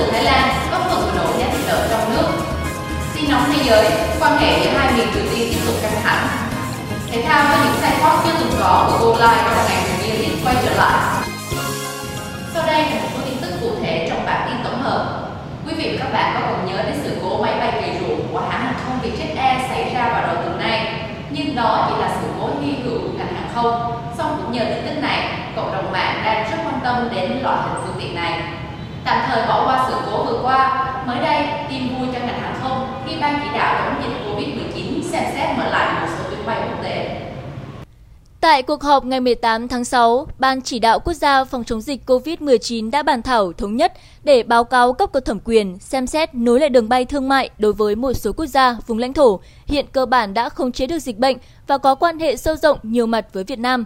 từ Thái Lan góp phần bình ổn giá thịt lợn trong nước. Tin nóng thế giới, quan hệ giữa hai miền Triều Tiên tiếp tục căng thẳng. Thể thao với những sai sót chưa từng có của Go Live trong ngày Premier League quay trở lại. Sau đây là một số tin tức cụ thể trong bản tin tổng hợp. Quý vị và các bạn có còn nhớ đến sự cố máy bay gây ruộng của hãng hàng không Vietjet Air xảy ra vào đầu tuần này, nhưng đó chỉ là sự cố hy hữu của ngành hàng không. Song cũng nhờ tin tức này, cộng đồng mạng đang rất quan tâm đến loại hình phương tiện này. Tạm thời bỏ qua sự cố vừa qua, mới đây tin vui cho ngành hàng không khi ban chỉ đạo chống dịch Covid-19 xem xét mở lại một số chuyến bay quốc tế. Tại cuộc họp ngày 18 tháng 6, Ban chỉ đạo quốc gia phòng chống dịch COVID-19 đã bàn thảo thống nhất để báo cáo cấp có thẩm quyền xem xét nối lại đường bay thương mại đối với một số quốc gia, vùng lãnh thổ hiện cơ bản đã khống chế được dịch bệnh và có quan hệ sâu rộng nhiều mặt với Việt Nam.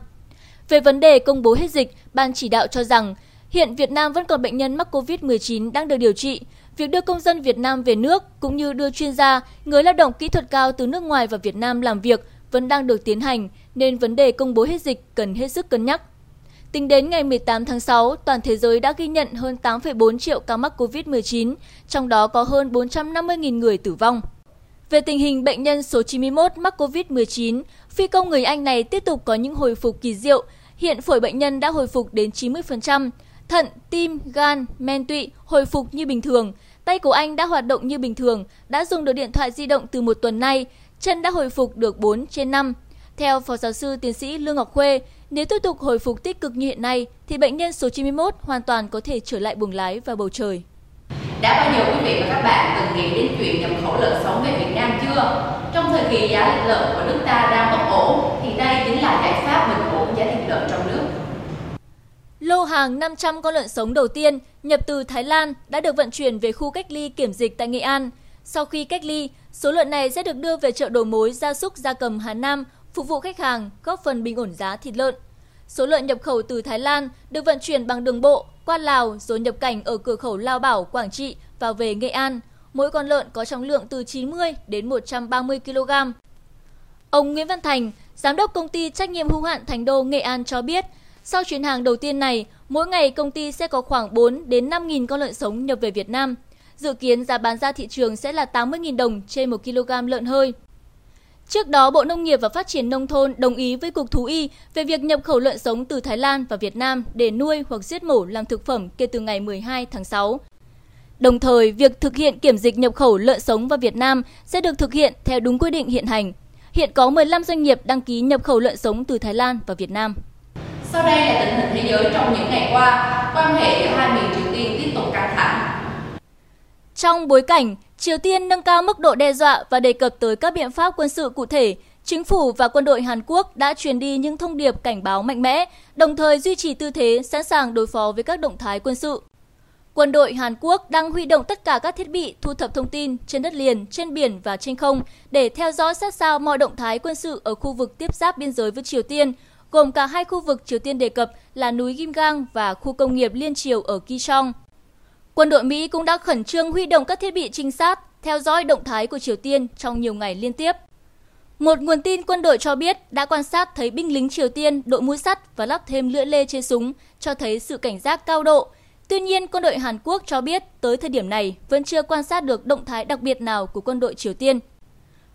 Về vấn đề công bố hết dịch, Ban chỉ đạo cho rằng hiện Việt Nam vẫn còn bệnh nhân mắc COVID-19 đang được điều trị. Việc đưa công dân Việt Nam về nước cũng như đưa chuyên gia, người lao động kỹ thuật cao từ nước ngoài vào Việt Nam làm việc vẫn đang được tiến hành, nên vấn đề công bố hết dịch cần hết sức cân nhắc. Tính đến ngày 18 tháng 6, toàn thế giới đã ghi nhận hơn 8,4 triệu ca mắc COVID-19, trong đó có hơn 450.000 người tử vong. Về tình hình bệnh nhân số 91 mắc COVID-19, phi công người Anh này tiếp tục có những hồi phục kỳ diệu. Hiện phổi bệnh nhân đã hồi phục đến 90%, thận, tim, gan, men tụy hồi phục như bình thường. Tay của anh đã hoạt động như bình thường, đã dùng được điện thoại di động từ một tuần nay, chân đã hồi phục được 4 trên 5. Theo Phó Giáo sư Tiến sĩ Lương Ngọc Khuê, nếu tiếp tục hồi phục tích cực như hiện nay, thì bệnh nhân số 91 hoàn toàn có thể trở lại buồng lái và bầu trời. Đã bao nhiêu quý vị và các bạn từng nghĩ đến chuyện nhập khẩu lợn sống về Việt Nam chưa? Trong thời kỳ giá lợn của nước ta đang bất ổn, thì đây chính là giải pháp bình ổn giá thịt lợn trong nước. Lô hàng 500 con lợn sống đầu tiên nhập từ Thái Lan đã được vận chuyển về khu cách ly kiểm dịch tại Nghệ An. Sau khi cách ly, số lợn này sẽ được đưa về chợ đầu mối gia súc gia cầm Hà Nam phục vụ khách hàng, góp phần bình ổn giá thịt lợn. Số lợn nhập khẩu từ Thái Lan được vận chuyển bằng đường bộ qua Lào rồi nhập cảnh ở cửa khẩu Lao Bảo, Quảng Trị vào về Nghệ An. Mỗi con lợn có trọng lượng từ 90 đến 130 kg. Ông Nguyễn Văn Thành, giám đốc công ty trách nhiệm hữu hạn Thành Đô Nghệ An cho biết, sau chuyến hàng đầu tiên này, mỗi ngày công ty sẽ có khoảng 4 đến 5 000 con lợn sống nhập về Việt Nam. Dự kiến giá bán ra thị trường sẽ là 80.000 đồng trên 1 kg lợn hơi. Trước đó, Bộ Nông nghiệp và Phát triển Nông thôn đồng ý với Cục Thú y về việc nhập khẩu lợn sống từ Thái Lan và Việt Nam để nuôi hoặc giết mổ làm thực phẩm kể từ ngày 12 tháng 6. Đồng thời, việc thực hiện kiểm dịch nhập khẩu lợn sống vào Việt Nam sẽ được thực hiện theo đúng quy định hiện hành. Hiện có 15 doanh nghiệp đăng ký nhập khẩu lợn sống từ Thái Lan và Việt Nam. Sau đây là tình hình thế giới trong những ngày qua, quan hệ giữa hai miền Triều Tiên tiếp tục căng thẳng. Trong bối cảnh Triều Tiên nâng cao mức độ đe dọa và đề cập tới các biện pháp quân sự cụ thể, chính phủ và quân đội Hàn Quốc đã truyền đi những thông điệp cảnh báo mạnh mẽ, đồng thời duy trì tư thế sẵn sàng đối phó với các động thái quân sự. Quân đội Hàn Quốc đang huy động tất cả các thiết bị thu thập thông tin trên đất liền, trên biển và trên không để theo dõi sát sao mọi động thái quân sự ở khu vực tiếp giáp biên giới với Triều Tiên, gồm cả hai khu vực Triều Tiên đề cập là núi Gimgang và khu công nghiệp liên triều ở Kichong. Quân đội Mỹ cũng đã khẩn trương huy động các thiết bị trinh sát, theo dõi động thái của Triều Tiên trong nhiều ngày liên tiếp. Một nguồn tin quân đội cho biết đã quan sát thấy binh lính Triều Tiên đội mũi sắt và lắp thêm lưỡi lê trên súng, cho thấy sự cảnh giác cao độ. Tuy nhiên, quân đội Hàn Quốc cho biết tới thời điểm này vẫn chưa quan sát được động thái đặc biệt nào của quân đội Triều Tiên.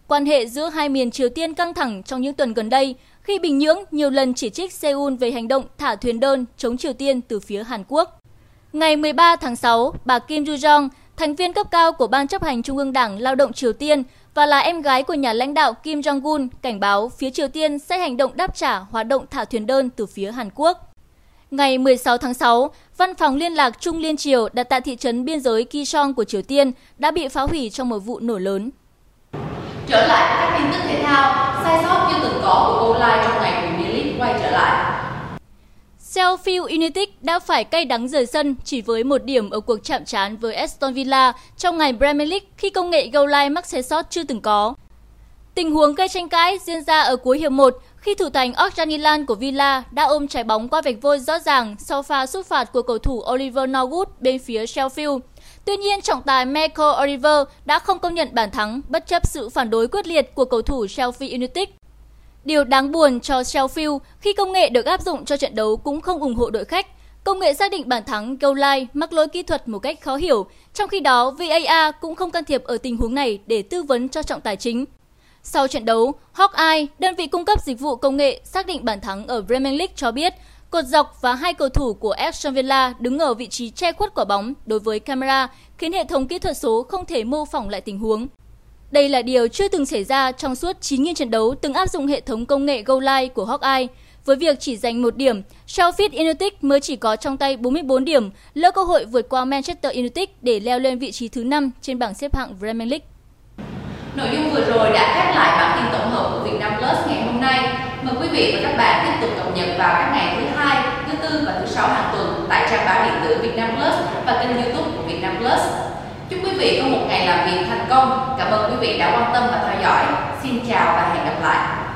Quan hệ giữa hai miền Triều Tiên căng thẳng trong những tuần gần đây khi Bình Nhưỡng nhiều lần chỉ trích Seoul về hành động thả thuyền đơn chống Triều Tiên từ phía Hàn Quốc. Ngày 13 tháng 6, bà Kim ju jong thành viên cấp cao của Ban chấp hành Trung ương Đảng Lao động Triều Tiên và là em gái của nhà lãnh đạo Kim Jong-un, cảnh báo phía Triều Tiên sẽ hành động đáp trả hoạt động thả thuyền đơn từ phía Hàn Quốc. Ngày 16 tháng 6, Văn phòng liên lạc Trung Liên Triều đặt tại thị trấn biên giới Kishon của Triều Tiên đã bị phá hủy trong một vụ nổ lớn. Trở lại các tin tức thể thao, sai sót như từng có online trong ngày Premier League quay trở lại. Sheffield United đã phải cay đắng rời sân chỉ với một điểm ở cuộc chạm trán với Aston Villa trong ngày Premier League khi công nghệ goal line mắc sai sót chưa từng có. Tình huống gây tranh cãi diễn ra ở cuối hiệp 1 khi thủ thành Orjanilan của Villa đã ôm trái bóng qua vạch vôi rõ ràng sau pha sút phạt của cầu thủ Oliver Norwood bên phía Sheffield. Tuy nhiên, trọng tài Michael Oliver đã không công nhận bàn thắng bất chấp sự phản đối quyết liệt của cầu thủ Sheffield United. Điều đáng buồn cho Sheffield khi công nghệ được áp dụng cho trận đấu cũng không ủng hộ đội khách. Công nghệ xác định bàn thắng goal line mắc lỗi kỹ thuật một cách khó hiểu, trong khi đó VAR cũng không can thiệp ở tình huống này để tư vấn cho trọng tài chính. Sau trận đấu, Hawkeye, đơn vị cung cấp dịch vụ công nghệ xác định bàn thắng ở Premier League cho biết, cột dọc và hai cầu thủ của Aston Villa đứng ở vị trí che khuất quả bóng đối với camera, khiến hệ thống kỹ thuật số không thể mô phỏng lại tình huống. Đây là điều chưa từng xảy ra trong suốt 9.000 trận đấu từng áp dụng hệ thống công nghệ goal line của Hawkeye. Với việc chỉ giành một điểm, Sheffield United mới chỉ có trong tay 44 điểm, lỡ cơ hội vượt qua Manchester United để leo lên vị trí thứ 5 trên bảng xếp hạng Premier League. Nội dung vừa rồi đã khép lại bản tin tổng hợp của Việt Nam Plus ngày hôm nay. Mời quý vị và các bạn tiếp tục cập nhật vào các ngày thứ hai, thứ tư và thứ sáu hàng tuần tại trang báo điện tử Việt Nam Plus và kênh YouTube của Việt Nam Plus. Chúc quý vị có một ngày làm việc thành công. Cảm ơn quý vị đã quan tâm và theo dõi. Xin chào và hẹn gặp lại.